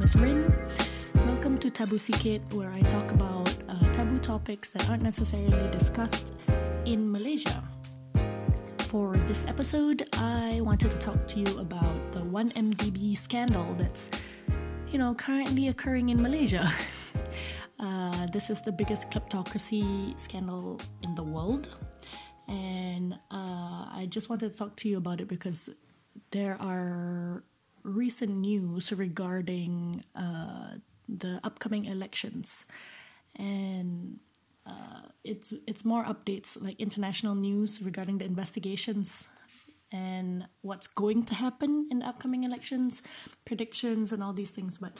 name is Rin. Welcome to Taboo Sikit, where I talk about uh, taboo topics that aren't necessarily discussed in Malaysia. For this episode, I wanted to talk to you about the 1MDB scandal that's, you know, currently occurring in Malaysia. Uh, this is the biggest kleptocracy scandal in the world. And uh, I just wanted to talk to you about it because there are recent news regarding uh, the upcoming elections, and uh, it's it's more updates like international news regarding the investigations and what's going to happen in the upcoming elections, predictions, and all these things. But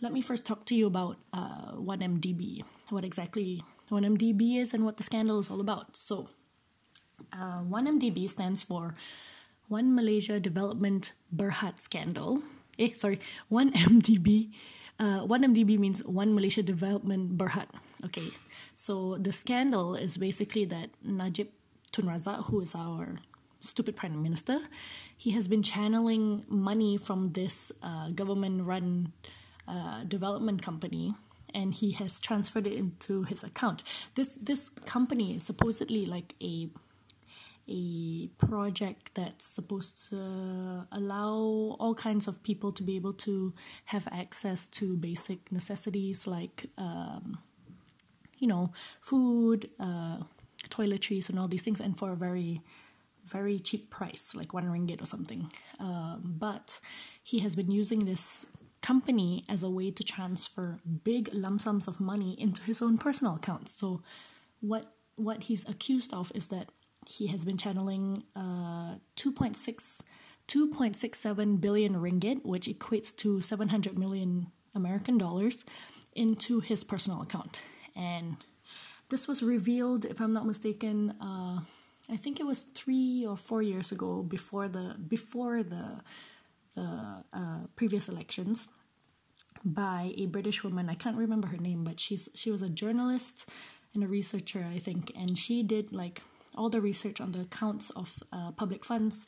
let me first talk to you about uh, 1MDB, what exactly 1MDB is, and what the scandal is all about. So, uh, 1MDB stands for One Malaysia Development Berhad Scandal. Eh, sorry, 1MDB. Uh, 1MDB means One Malaysia Development Berhad. Okay, so the scandal is basically that Najib Tun Razak, who is our stupid prime minister, he has been channeling money from this uh, government run uh, development company and he has transferred it into his account. This this company is supposedly like a a project that's supposed to allow all kinds of people to be able to have access to basic necessities like um, you know food, uh, toiletries, and all these things, and for a very very cheap price, like one ringgit or something. Um, but he has been using this company as a way to transfer big lump sums of money into his own personal accounts. So, what what he's accused of is that he has been channeling uh, 2.6 2.67 billion ringgit, which equates to 700 million American dollars, into his personal account. And this was revealed, if I'm not mistaken, uh, I think it was three or four years ago before the before the the uh, previous elections by a British woman. I can't remember her name, but she's she was a journalist and a researcher, I think, and she did like all the research on the accounts of uh, public funds,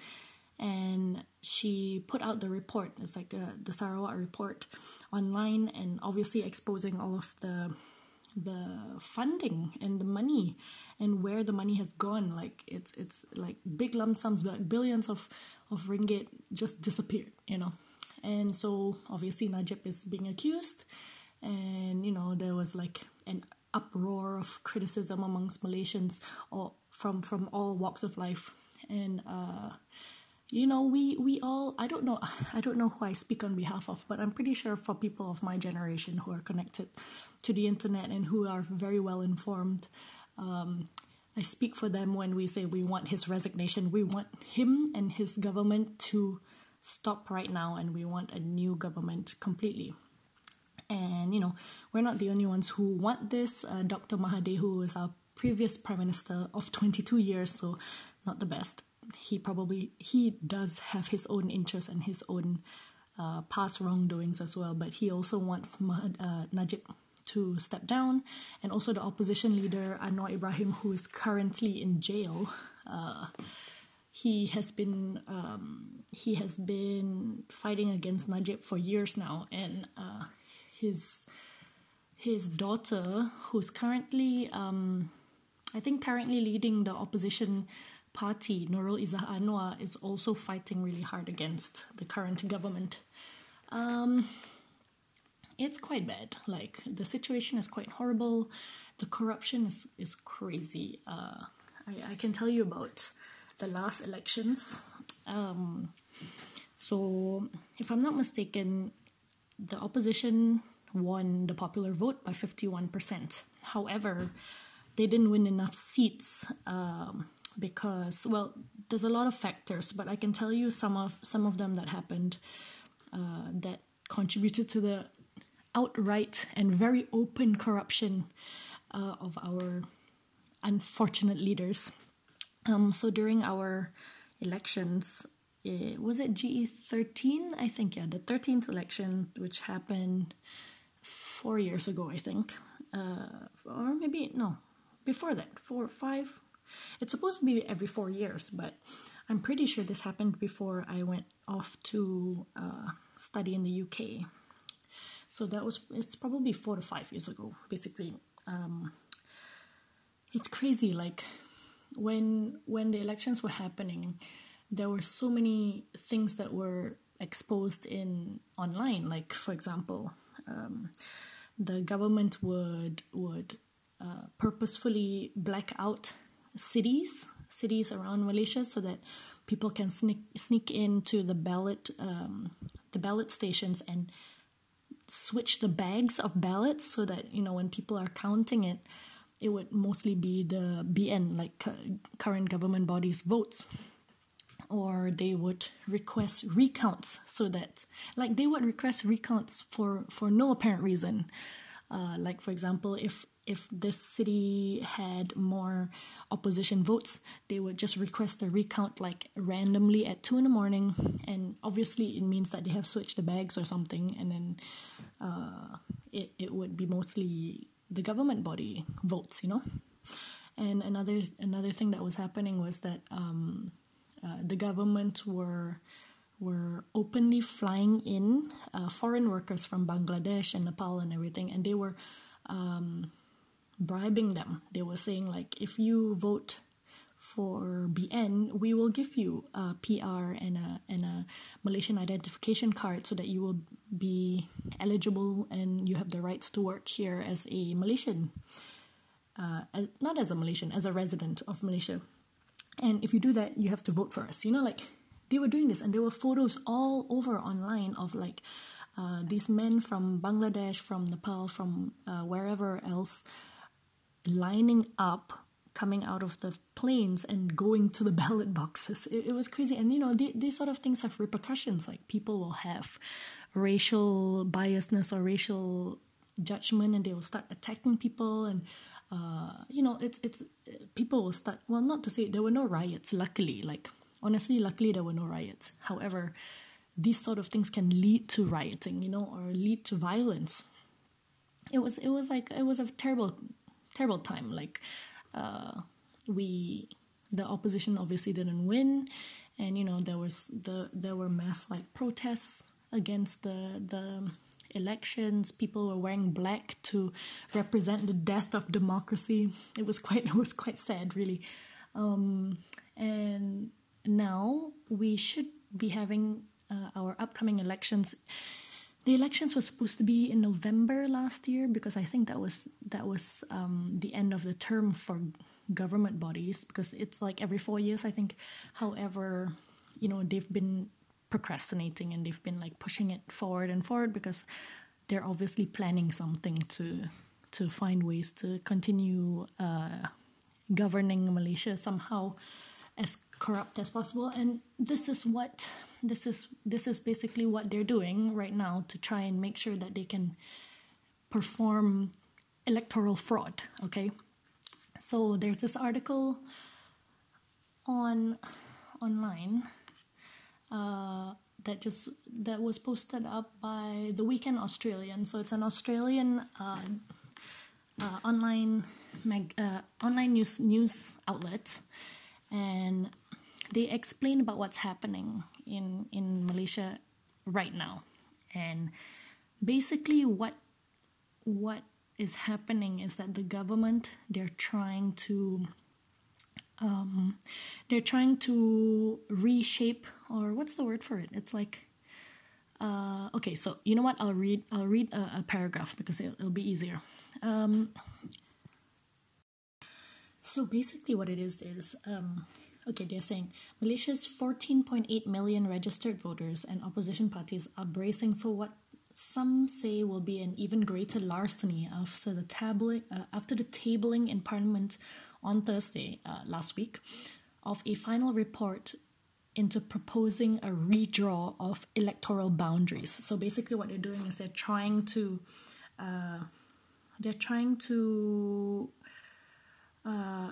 and she put out the report. It's like a, the Sarawak report online, and obviously exposing all of the the funding and the money and where the money has gone like it's it's like big lump sums like billions of of ringgit just disappeared you know and so obviously najib is being accused and you know there was like an uproar of criticism amongst malaysians or from from all walks of life. And uh you know we we all i don't know i don't know who i speak on behalf of but i'm pretty sure for people of my generation who are connected to the internet and who are very well informed um, i speak for them when we say we want his resignation. We want him and his government to stop right now and we want a new government completely. And you know we're not the only ones who want this. Uh, dr who is our previous prime minister of 22 years so not the best he probably he does have his own interests and his own uh, past wrongdoings as well. But he also wants uh, Najib to step down, and also the opposition leader Anwar Ibrahim, who is currently in jail. Uh, he has been um, he has been fighting against Najib for years now, and uh, his his daughter, who's currently um, I think currently leading the opposition party, Nurul Izzah Anwar, is also fighting really hard against the current government. Um, it's quite bad. Like the situation is quite horrible. The corruption is is crazy. Uh, I I can tell you about the last elections. Um, so if I'm not mistaken, the opposition won the popular vote by fifty one percent. However, they didn't win enough seats. Um, because well there's a lot of factors but i can tell you some of some of them that happened uh, that contributed to the outright and very open corruption uh, of our unfortunate leaders um, so during our elections it, was it ge13 i think yeah the 13th election which happened four years ago i think uh, or maybe no before that four five it's supposed to be every four years, but I'm pretty sure this happened before I went off to uh, study in the UK. So that was it's probably four to five years ago, basically. Um, it's crazy. Like when when the elections were happening, there were so many things that were exposed in online. Like for example, um, the government would would uh, purposefully black out cities cities around Malaysia so that people can sneak sneak into the ballot um, the ballot stations and switch the bags of ballots so that you know when people are counting it it would mostly be the BN like current government bodies votes. Or they would request recounts so that like they would request recounts for for no apparent reason. Uh, like for example if if this city had more opposition votes, they would just request a recount like randomly at two in the morning, and obviously it means that they have switched the bags or something, and then uh, it it would be mostly the government body votes, you know. And another another thing that was happening was that um, uh, the government were were openly flying in uh, foreign workers from Bangladesh and Nepal and everything, and they were um, bribing them. They were saying like, if you vote for BN, we will give you a PR and a and a Malaysian identification card so that you will be eligible and you have the rights to work here as a Malaysian, uh, as, not as a Malaysian, as a resident of Malaysia. And if you do that, you have to vote for us. You know, like they were doing this, and there were photos all over online of like uh, these men from Bangladesh, from Nepal, from uh, wherever else lining up coming out of the planes and going to the ballot boxes. It, it was crazy. And, you know, the, these sort of things have repercussions. Like, people will have racial biasness or racial judgment and they will start attacking people. And, uh, you know, it's, it's, people will start, well, not to say there were no riots, luckily. Like, honestly, luckily, there were no riots. However, these sort of things can lead to rioting, you know, or lead to violence. It was, it was like, it was a terrible terrible time. Like, uh, we, the opposition obviously didn't win, and you know there was the there were mass like protests against the the elections. People were wearing black to represent the death of democracy. It was quite it was quite sad, really. Um, and now we should be having uh, our upcoming elections the elections were supposed to be in November last year because I think that was that was um, the end of the term for government bodies because it's like every four years I think. However, you know they've been procrastinating and they've been like pushing it forward and forward because they're obviously planning something to to find ways to continue uh, governing Malaysia somehow as corrupt as possible and this is what this is this is basically what they're doing right now to try and make sure that they can perform electoral fraud okay? So there's this article on online uh, that just that was posted up by the weekend australian. So it's an australian uh, uh, online mag, uh, online news news outlet and they explain about what's happening in in Malaysia right now, and basically what what is happening is that the government they're trying to um, they're trying to reshape or what's the word for it? It's like uh, okay, so you know what? I'll read I'll read a, a paragraph because it'll, it'll be easier. Um, so basically, what it is is um, Okay, they're saying Malaysia's 14.8 million registered voters and opposition parties are bracing for what some say will be an even greater larceny after the tabling, uh, after the tabling in Parliament on Thursday uh, last week of a final report into proposing a redraw of electoral boundaries. So basically, what they're doing is they're trying to uh, they're trying to uh,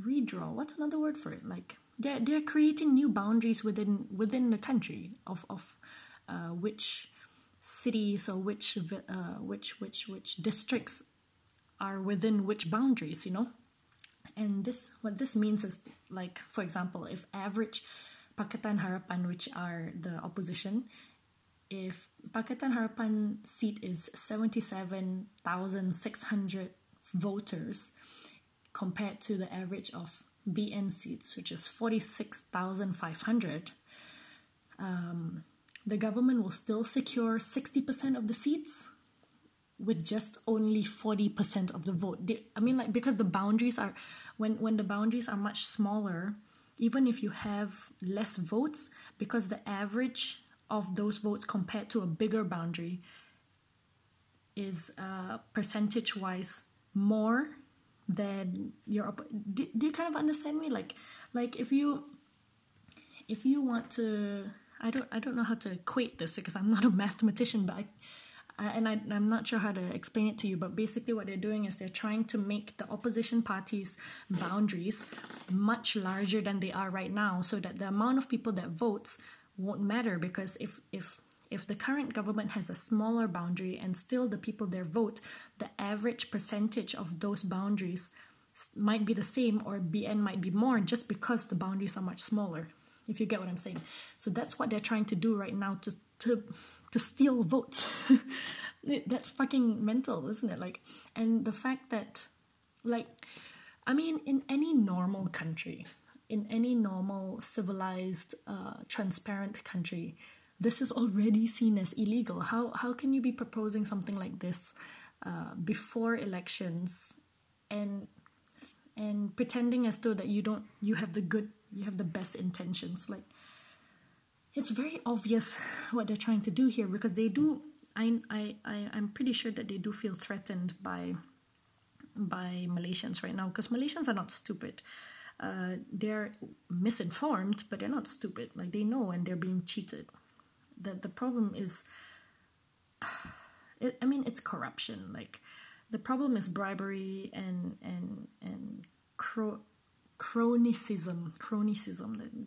redraw. What's another word for it? Like they're they're creating new boundaries within within the country of of uh, which cities or which uh, which which which districts are within which boundaries. You know, and this what this means is like for example, if average Pakatan Harapan, which are the opposition, if Pakatan Harapan seat is 77,600 voters compared to the average of BN seats, which is 46,500, um, the government will still secure 60% of the seats with just only 40% of the vote. They, I mean, like, because the boundaries are, when, when the boundaries are much smaller, even if you have less votes, because the average of those votes compared to a bigger boundary is uh, percentage wise more than your do, do you kind of understand me like like if you if you want to i don't i don't know how to equate this because i'm not a mathematician but I, and I, I'm not sure how to explain it to you, but basically, what they're doing is they're trying to make the opposition parties' boundaries much larger than they are right now, so that the amount of people that votes won't matter. Because if if if the current government has a smaller boundary and still the people there vote, the average percentage of those boundaries might be the same or BN might be more just because the boundaries are much smaller. If you get what I'm saying, so that's what they're trying to do right now to to to steal votes. That's fucking mental, isn't it? Like, and the fact that, like, I mean, in any normal country, in any normal, civilized, uh, transparent country, this is already seen as illegal. How how can you be proposing something like this uh, before elections, and and pretending as though that you don't you have the good you have the best intentions like it's very obvious what they're trying to do here because they do I, I, I I'm pretty sure that they do feel threatened by by Malaysians right now because Malaysians are not stupid. Uh, they're misinformed, but they're not stupid. Like they know and they're being cheated. The the problem is, it, I mean, it's corruption. Like the problem is bribery and and and cro- cronyism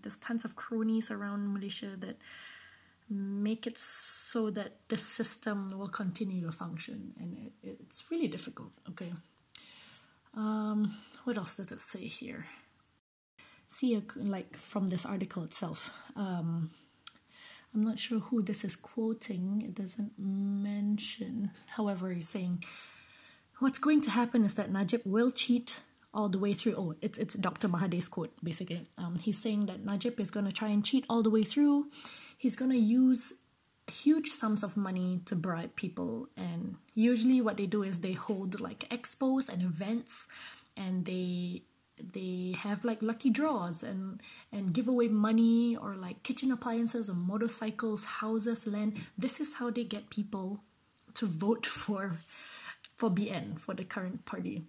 there's tons of cronies around malaysia that make it so that the system will continue to function and it, it's really difficult okay? Um, what else does it say here? See like from this article itself um, i'm not sure who this is quoting it doesn't mention however he's saying what's going to happen is that najib will cheat all the way through. Oh, it's it's Dr. Mahathir's quote basically. Um, he's saying that Najib is going to try and cheat all the way through. He's going to use huge sums of money to bribe people, and usually what they do is they hold like expos and events, and they they have like lucky draws and and give away money or like kitchen appliances or motorcycles houses land this is how they get people to vote for for bn for the current party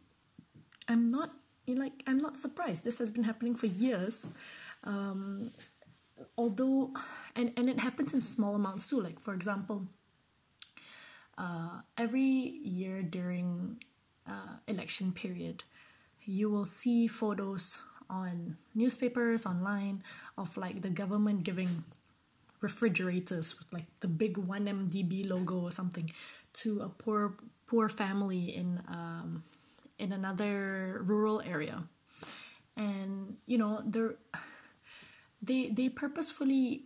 I'm not like I'm not surprised. This has been happening for years. Um, although, and and it happens in small amounts too. Like for example, uh, every year during uh, election period, you will see photos on newspapers online of like the government giving refrigerators with like the big 1MDB logo or something to a poor poor family in um, in another rural area. And you know they're they they purposefully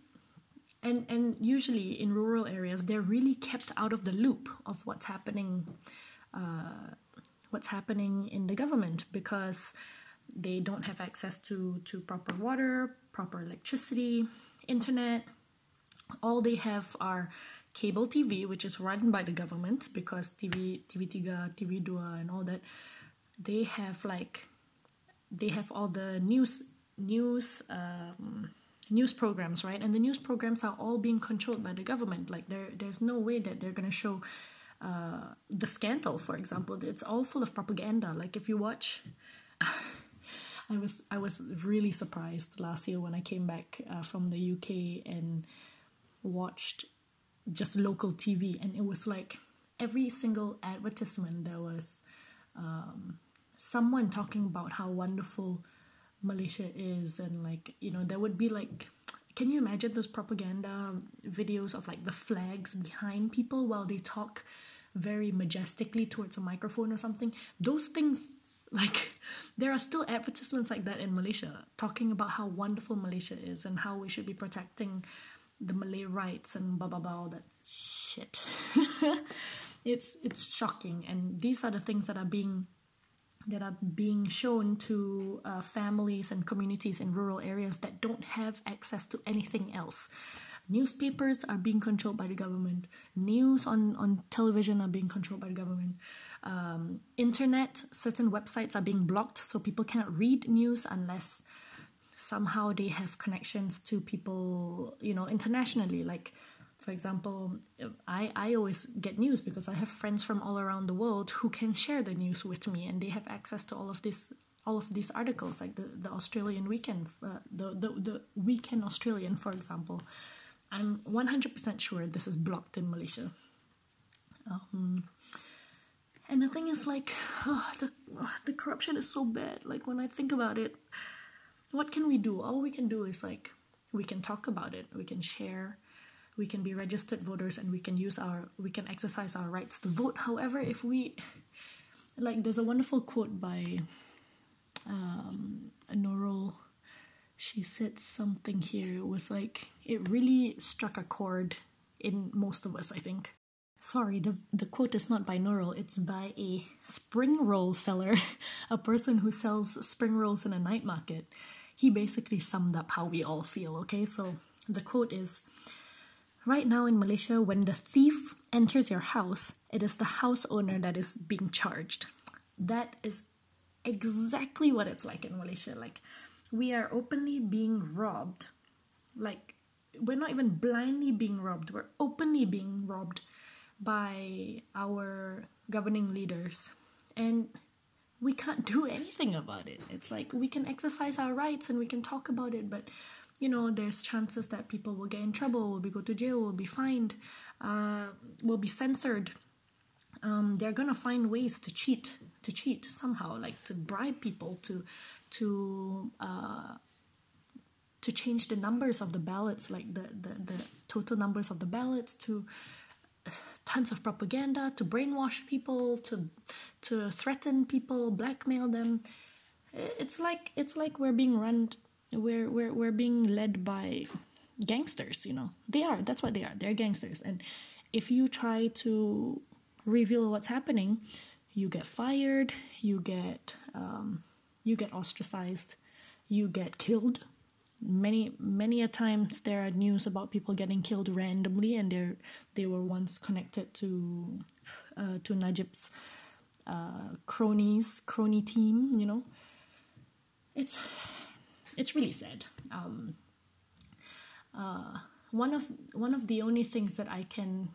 and and usually in rural areas they're really kept out of the loop of what's happening uh, what's happening in the government because they don't have access to to proper water proper electricity internet. All they have are cable TV which is run by the government because TV TV3 TV2 and all that. They have like they have all the news news um, news programs right? And the news programs are all being controlled by the government. Like there there's no way that they're to show uh, the scandal for example it's all full of propaganda. Like if you watch I was I was really surprised last year when I came back uh, from the UK and watched just local TV and it was like every single advertisement there was um, someone talking about how wonderful Malaysia is, and like you know, there would be like, can you imagine those propaganda videos of like the flags behind people while they talk very majestically towards a microphone or something? Those things like there are still advertisements like that in Malaysia talking about how wonderful Malaysia is and how we should be protecting the Malay rights and blah blah blah all that shit. it's it's shocking, and these are the things that are being that are being shown to uh, families and communities in rural areas that don't have access to anything else. Newspapers are being controlled by the government. News on, on television are being controlled by the government. Um, internet, certain websites are being blocked, so people can't read news unless somehow they have connections to people, you know, internationally. Like, for example, I, I always get news because I have friends from all around the world who can share the news with me and they have access to all of this all of these articles like the, the Australian weekend uh, the, the the weekend Australian for example I'm 100% sure this is blocked in Malaysia. Um, and the thing is, like, oh, the, oh, the corruption is so bad. Like, when I think about it, what can we do? All we can do is, like, we can talk about it, we can share, we can be registered voters, and we can use our, we can exercise our rights to vote. However, if we, like, there's a wonderful quote by um, Nurul she said something here. It was like it really struck a chord in most of us i think. Sorry the, the quote is not by Nurul it's by a spring roll seller a person who sells spring rolls in a night market. He basically summed up how we all feel okay? So the quote is right now in malaysia when the thief enters your house it is the house owner that is being charged. That is exactly what it's like in malaysia. Like we are openly being robbed. Like, we're not even blindly being robbed, we're openly being robbed by our governing leaders. And we can't do anything about it. It's like we can exercise our rights and we can talk about it, but you know, there's chances that people will get in trouble, will be go to jail, will be fined, uh, will be censored. Um, they're gonna find ways to cheat, to cheat somehow, like to bribe people, to to uh, to change the numbers of the ballots, like the, the, the total numbers of the ballots, to tons of propaganda, to brainwash people, to to threaten people, blackmail them. It's like it's like we're being run, we're we're we're being led by gangsters. You know, they are. That's what they are. They're gangsters, and if you try to reveal what's happening, you get fired. You get um, you get ostracized, you get killed. Many many a times there are news about people getting killed randomly, and they they were once connected to uh, to Najib's uh, cronies crony team. You know, it's it's really sad. Um, uh, one of one of the only things that I can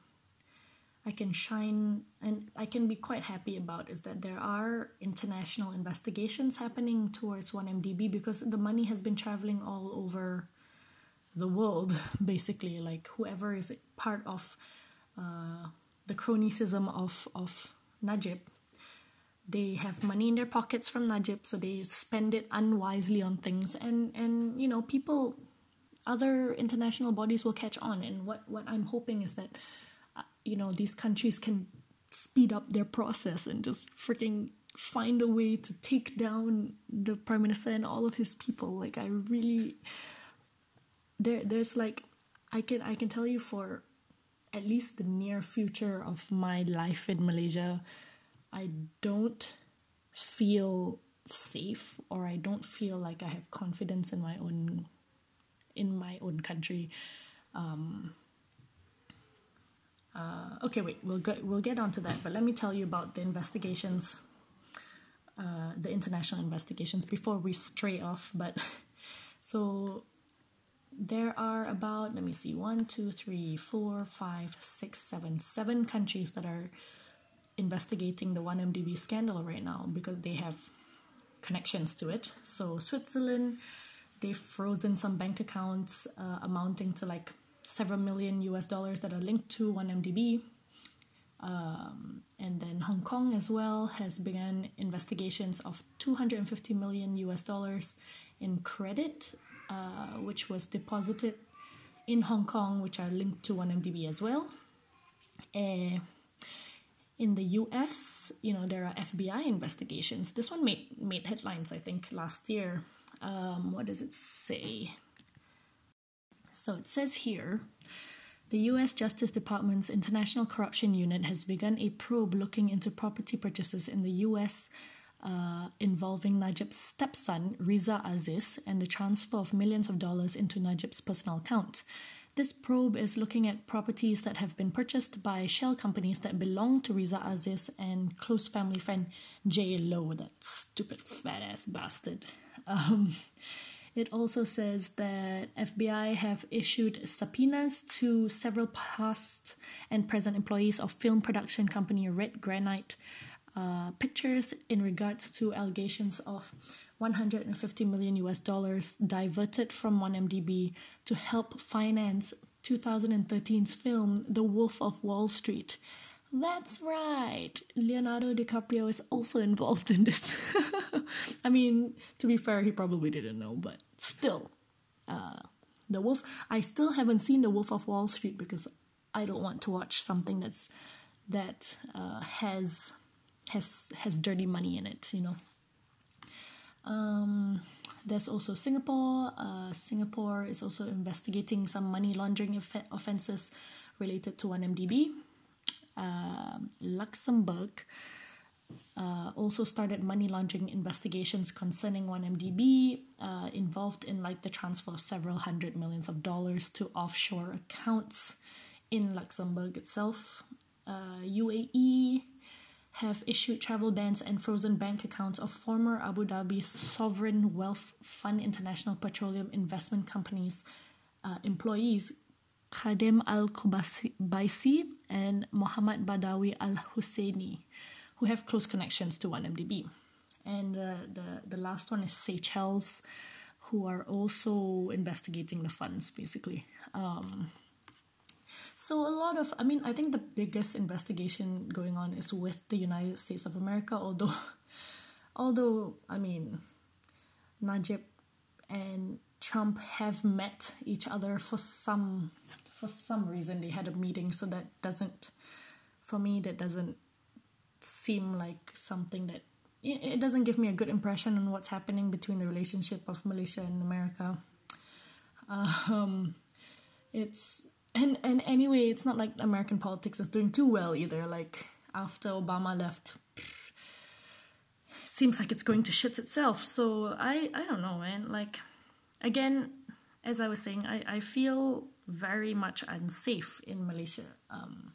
I can shine and I can be quite happy about is that there are international investigations happening towards 1MDB because the money has been traveling all over the world, basically. Like whoever is part of uh, the cronyism of, of Najib, they have money in their pockets from Najib, so they spend it unwisely on things. And, and you know, people, other international bodies will catch on. And what, what I'm hoping is that you know these countries can speed up their process and just freaking find a way to take down the prime minister and all of his people. Like i really there there's like i can i can tell you for at least the near future of my life in malaysia i don't feel safe or i don't feel like i have confidence in my own in my own country. Um, uh, okay, wait, we'll get we'll get onto that, but let me tell you about the investigations, uh, the international investigations before we stray off. But so there are about let me see one, two, three, four, five, six, seven, seven countries that are investigating the 1MDB scandal right now because they have connections to it. So Switzerland, they've frozen some bank accounts uh, amounting to like several million US dollars that are linked to 1MDB. Um, and then Hong Kong as well has begun investigations of 250 million US dollars in credit, uh, which was deposited in Hong Kong, which are linked to 1MDB as well. Uh, in the US, you know, there are FBI investigations. This one made made headlines, I think, last year. Um, what does it say? So it says here The US Justice Department's International Corruption Unit has begun a probe looking into property purchases in the US uh, involving Najib's stepson, Riza Aziz, and the transfer of millions of dollars into Najib's personal account. This probe is looking at properties that have been purchased by shell companies that belong to Riza Aziz and close family friend Jho Low, that stupid fat ass bastard. Um, it also says that FBI have issued subpoenas to several past and present employees of film production company Red Granite uh, Pictures in regards to allegations of 150 million US dollars diverted from 1MDB to help finance 2013's film The Wolf of Wall Street. That's right. Leonardo DiCaprio is also involved in this. I mean, to be fair, he probably didn't know, but still. Uh, the Wolf. I still haven't seen The Wolf of Wall Street because I don't want to watch something that's that uh, has has has dirty money in it. You know. Um, there's also Singapore. Uh, Singapore is also investigating some money laundering off- offenses related to 1MDB uh, Luxembourg uh, also started money laundering investigations concerning 1MDB, uh, involved in like the transfer of several hundred millions of dollars to offshore accounts in Luxembourg itself. UAE uh, have issued travel bans and frozen bank accounts of former Abu Dhabi Sovereign Wealth Fund International Petroleum Investment Company's uh, employees Khadim Al Kubaisi and Muhammad Badawi Al Husseini, who have close connections to 1MDB. And uh, the, the last one is Seychelles, who are also investigating the funds, basically. Um, so, a lot of, I mean, I think the biggest investigation going on is with the United States of America, although, although, I mean, Najib and Trump have met each other for some for some reason they had a meeting so that doesn't for me that doesn't seem like something that it, doesn't give me a good impression on what's happening between the relationship of Malaysia and America. Um, it's and and anyway, it's not like American politics is doing too well either. Like after Obama left, seems like it's going to shit itself. So I I don't know, man. Like again, as I was saying, I, I feel very much unsafe in Malaysia. Um,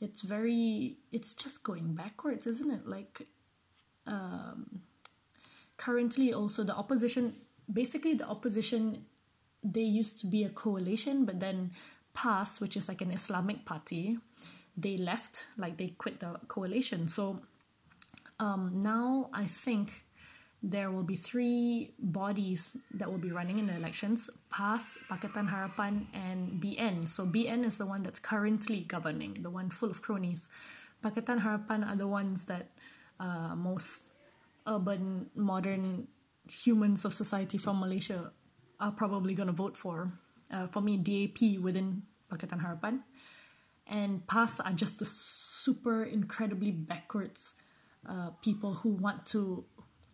it's very, it's just going backwards, isn't it? Like, um, currently, also the opposition, basically, the opposition, they used to be a coalition, but then PAS, which is like an Islamic party, they left, like they quit the coalition. So um, now I think there will be three bodies that will be running in the elections PAS, Pakatan Harapan, and BN. So BN is the one that's currently governing, the one full of cronies. Pakatan Harapan are the ones that uh, most urban, modern humans of society from Malaysia are probably going to vote for. Uh, for me, DAP within Pakatan Harapan. And PAS are just the super incredibly backwards uh, people who want to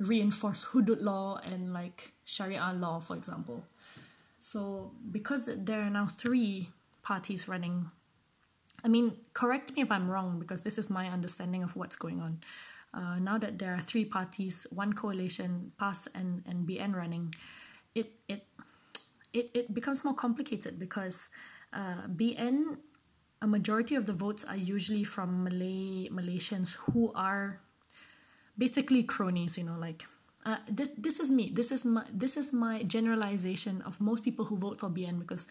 reinforce hudud law and like sharia law for example. So because there are now three parties running i mean correct me if i'm wrong because this is my understanding of what's going on. Uh, now that there are three parties one coalition PAS and, and bn running it it it, it becomes more complicated because uh, bn a majority of the votes are usually from malay malaysians who are basically cronies you know like uh, this this is me. This is my this is my generalization of most people who vote for BN because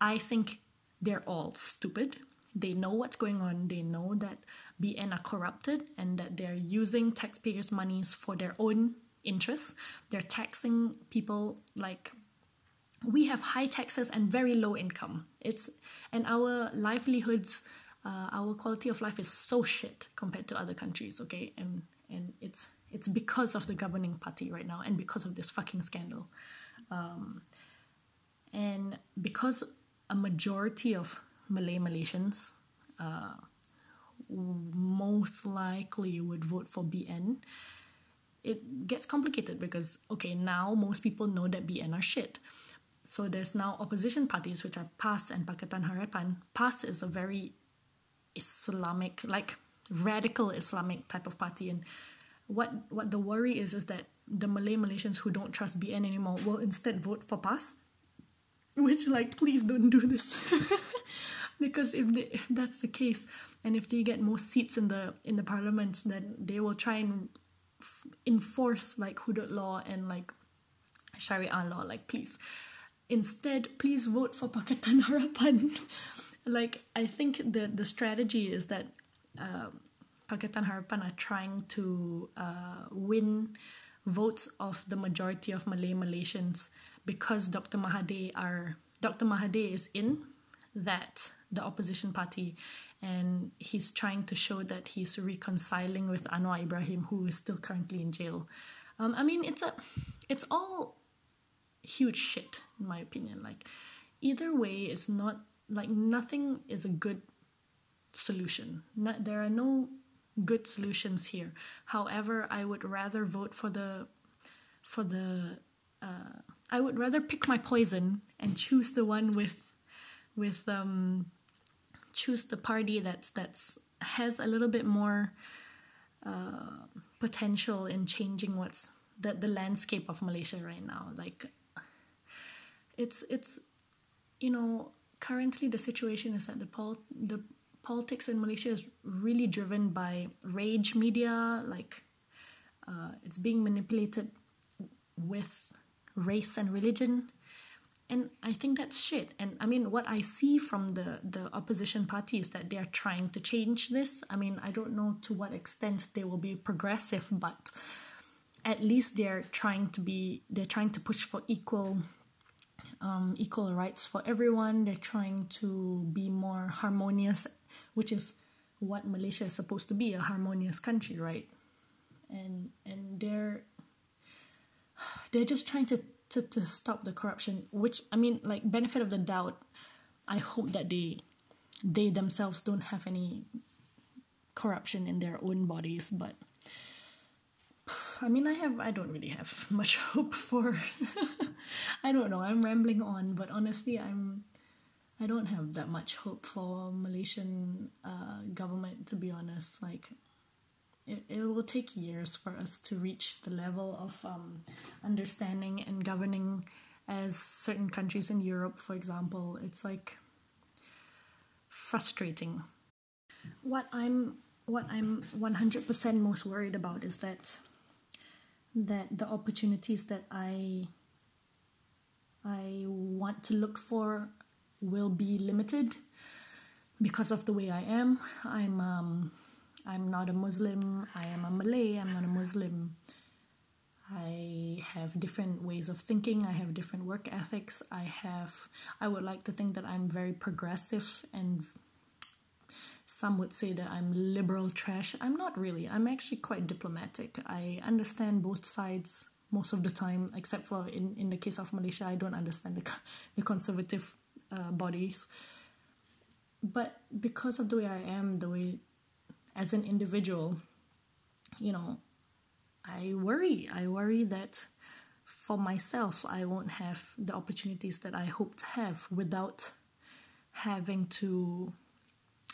I think they're all stupid. They know what's going on. They know that BN are corrupted and that they're using taxpayers monies for their own interests. They're taxing people like we have high taxes and very low income. It's and our livelihoods uh, our quality of life is so shit compared to other countries okay? And and it's it's because of the governing party right now and because of this fucking scandal um, and because a majority of malay malaysians uh, most likely would vote for bn it gets complicated because okay now most people know that bn are shit so there's now opposition parties which are PAS and Pakatan Harapan. PAS is a very Islamic, like radical Islamic type of party, and what what the worry is is that the Malay Malaysians who don't trust BN anymore will instead vote for PAS, which like please don't do this, because if, they, if that's the case, and if they get more seats in the in the parliament, then they will try and f- enforce like hudud law and like Sharia law. Like please, instead, please vote for Pakatan Harapan. like I think the the strategy is that. Um, Pakatan Harapan are trying to uh, win votes of the majority of Malay Malaysians because Dr. Mahathir are Dr. Mahathir is in that the opposition party and he's trying to show that he's reconciling with Anwar Ibrahim who is still currently in jail. Um, I mean it's a it's all huge shit in my opinion. Like either way it's not like nothing is a good solution. There are no good solutions here. However, I would rather vote for the for the uh, I would rather pick my poison and choose the one with with um choose the party that's that's has a little bit more uh, potential in changing what's the the landscape of Malaysia right now. Like it's it's you know currently the situation is that the pol- the politics in Malaysia is really driven by rage media, like uh, it's being manipulated with race and religion. And I think that's shit. And I mean, what I see from the, the opposition party is that they are trying to change this. I mean, I don't know to what extent they will be progressive, but at least they're trying to be, they're trying to push for equal um, equal rights for everyone. They're trying to be more harmonious which is what Malaysia is supposed to be a harmonious country, right? And and they're they're just trying to, to, to stop the corruption, which I mean, like benefit of the doubt, I hope that they they themselves don't have any corruption in their own bodies, but I mean, I have, I don't really have much hope for. I don't know. I'm rambling on, but honestly, I'm I don't have that much hope for Malaysian uh, government to be honest. Like it, it will take years for us to reach the level of um, understanding and governing as certain countries in Europe, for example. It's like frustrating. What I'm what I'm 100% most worried about is that that the opportunities that I I want to look for will be limited because of the way I am. I'm um, I'm not a Muslim. I am a Malay. I'm not a Muslim. I have different ways of thinking. I have different work ethics. I have. I would like to think that I'm very progressive, and some would say that I'm liberal trash. I'm not really. I'm actually quite diplomatic. I understand both sides most of the time, except for in, in the case of Malaysia, I don't understand the the conservative uh, bodies. But because of the way I am, the way as an individual, you know, I worry. I worry that for myself, I won't have the opportunities that I hope to have without having to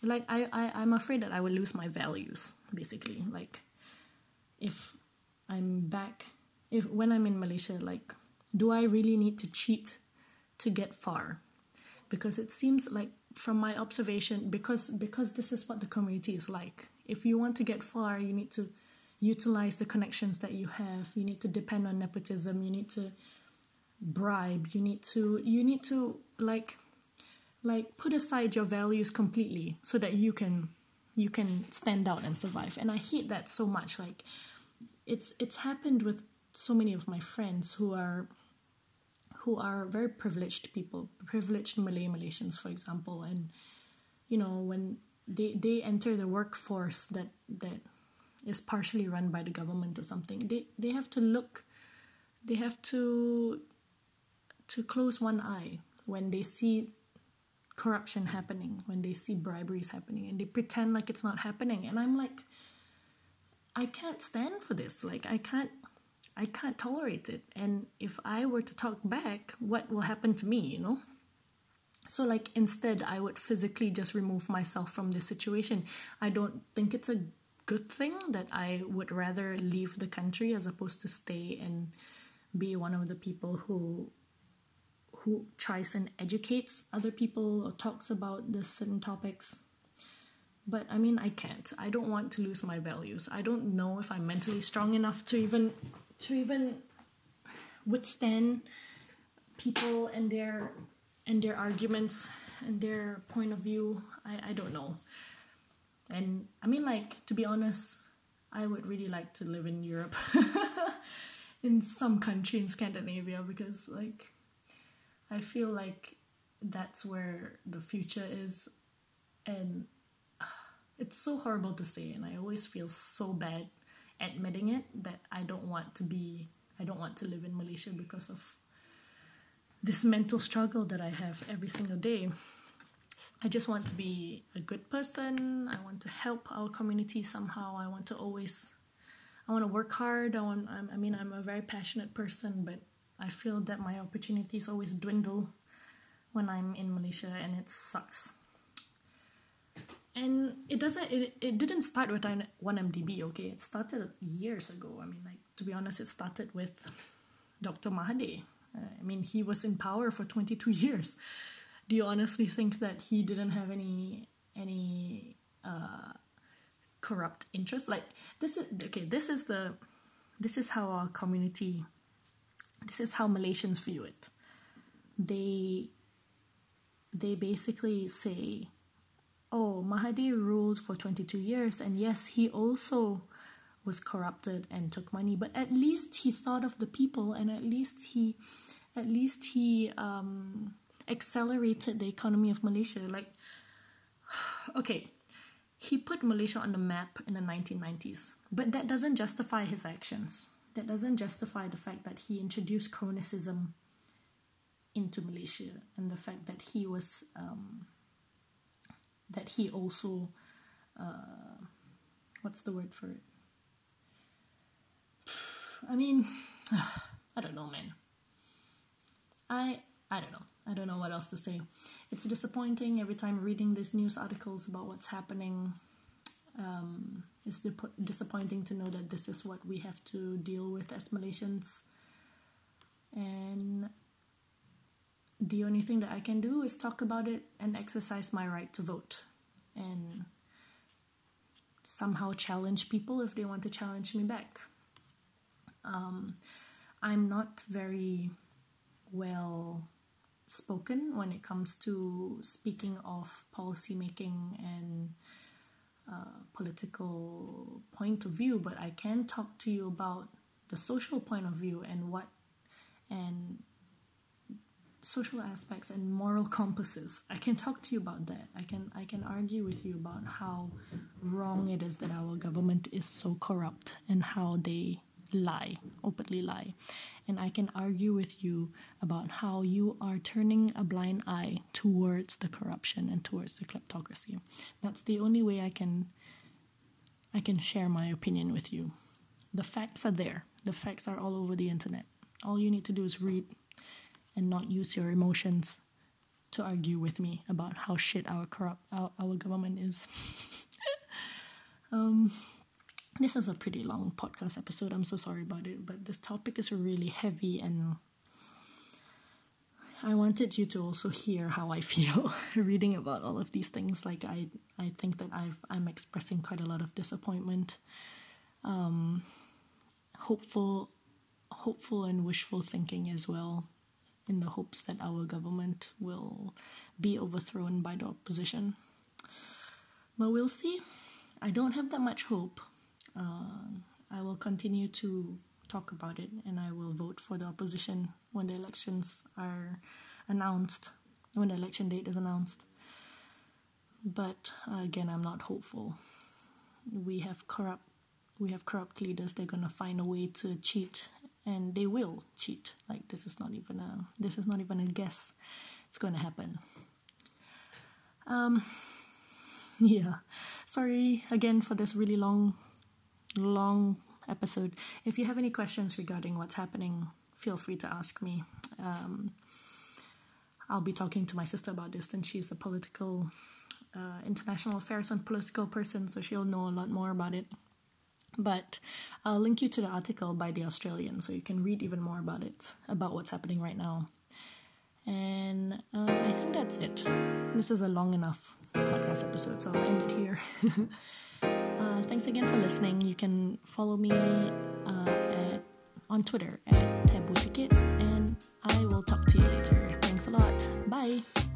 like I, I i'm afraid that i will lose my values basically like if i'm back if when i'm in malaysia like do i really need to cheat to get far because it seems like from my observation because because this is what the community is like. If you want to get far you need to utilize the connections that you have. You need to depend on nepotism. You need to bribe. You need to you need to like like put aside your values completely so that you can you can stand out and survive. And i hate that so much. Like it's it's happened with so many of my friends who are who are very privileged people, privileged Malay Malaysians, for example, and you know when they they enter the workforce that that is partially run by the government or something, they they have to look, they have to to close one eye when they see corruption happening, when they see briberies happening, and they pretend like it's not happening, and I'm like. I can't stand for this. Like I can't I can't tolerate it. And if I were to talk back, what will happen to me, you know? So, like, instead, I would physically just remove myself from this situation. I don't think it's a good thing that I would rather leave the country as opposed to stay and be one of the people who who tries and educates other people or talks about the certain topics. But I mean, I can't. I don't want to lose my values. I don't know if I'm mentally strong enough to even to even withstand people and their and their arguments and their point of view. I, I don't know. And I mean, like, to be honest, I would really like to live in Europe, in some country in Scandinavia, because, like, I feel like that's where the future is. And ah, it's so horrible to say, and I always feel so bad admitting it that I don't want to be, I don't want to live in Malaysia because of this mental struggle that I have every single day. I just want to be a good person. I want to help our community somehow. I want to always, I want to work hard. I want. I mean, I'm a very passionate person, but I feel that my opportunities always dwindle when I'm in Malaysia, and it sucks. And it doesn't. It, it didn't start with 1MDB. Okay, it started years ago. I mean, like to be honest, it started with Dr. Mahathir. Uh, I mean, he was in power for 22 years do you honestly think that he didn't have any any uh, corrupt interest? Like this is okay. This is the this is how our community. This is how Malaysians view it. They they basically say, "Oh, Mahathir ruled for twenty two years, and yes, he also." was corrupted and took money but at least he thought of the people and at least he at least he um, accelerated the economy of Malaysia. Like, okay, he put Malaysia on the map in the 1990s, but that doesn't justify his actions. That doesn't justify the fact that he introduced cronyism into Malaysia and the fact that he was um, that he also uh, what's the word for it? I mean, I don't know, man. I I don't know. I don't know what else to say. It's disappointing every time reading these news articles about what's happening. Um, it's disappointing to know that this is what we have to deal with as Malaysians. And the only thing that I can do is talk about it and exercise my right to vote. And somehow challenge people if they want to challenge me back. Um, I'm not very well spoken when it comes to speaking of policy making and uh, political point of view, but I can talk to you about the social point of view and what and social aspects and moral compasses. I can talk to you about that. I can I can argue with you about how wrong it is that our government is so corrupt and how they lie, openly lie. And I can argue with you about how you are turning a blind eye towards the corruption and towards the kleptocracy. That's the only way I can I can share my opinion with you. The facts are there. The facts are all over the internet. All you need to do is read and not use your emotions to argue with me about how shit our corrupt our, our government is. um this is a pretty long podcast episode. I'm so sorry about it, but this topic is really heavy and I wanted you to also hear how I feel reading about all of these things. Like I, I think that I've I'm expressing quite a lot of disappointment, um, hopeful, hopeful and wishful thinking as well, in the hopes that our government will be overthrown by the opposition. But we'll see. I don't have that much hope uh, I will continue to talk about it and I will vote for the opposition when the elections are announced, when the election date is announced. But uh, again, I'm not hopeful. We have corrupt, we have corrupt leaders. They're gonna find a way to cheat, and they will cheat. Like this is not even a, this is not even a guess. It's gonna happen. Um, yeah. Sorry again for this really long long episode. If you have any questions regarding what's happening, feel free to ask me. Um, I'll be talking to my sister about this, and she's a political, uh, international affairs and political person, so she'll know a lot more about it. But I'll link you to the article by The Australian so you can read even more about it, about what's happening right now. And uh, I think that's it. This is a long enough podcast episode, so I'll end it here. uh, thanks again for listening. You can follow me uh, at, on Twitter at Tabusikit, and I will talk to you later. Thanks a lot. Bye.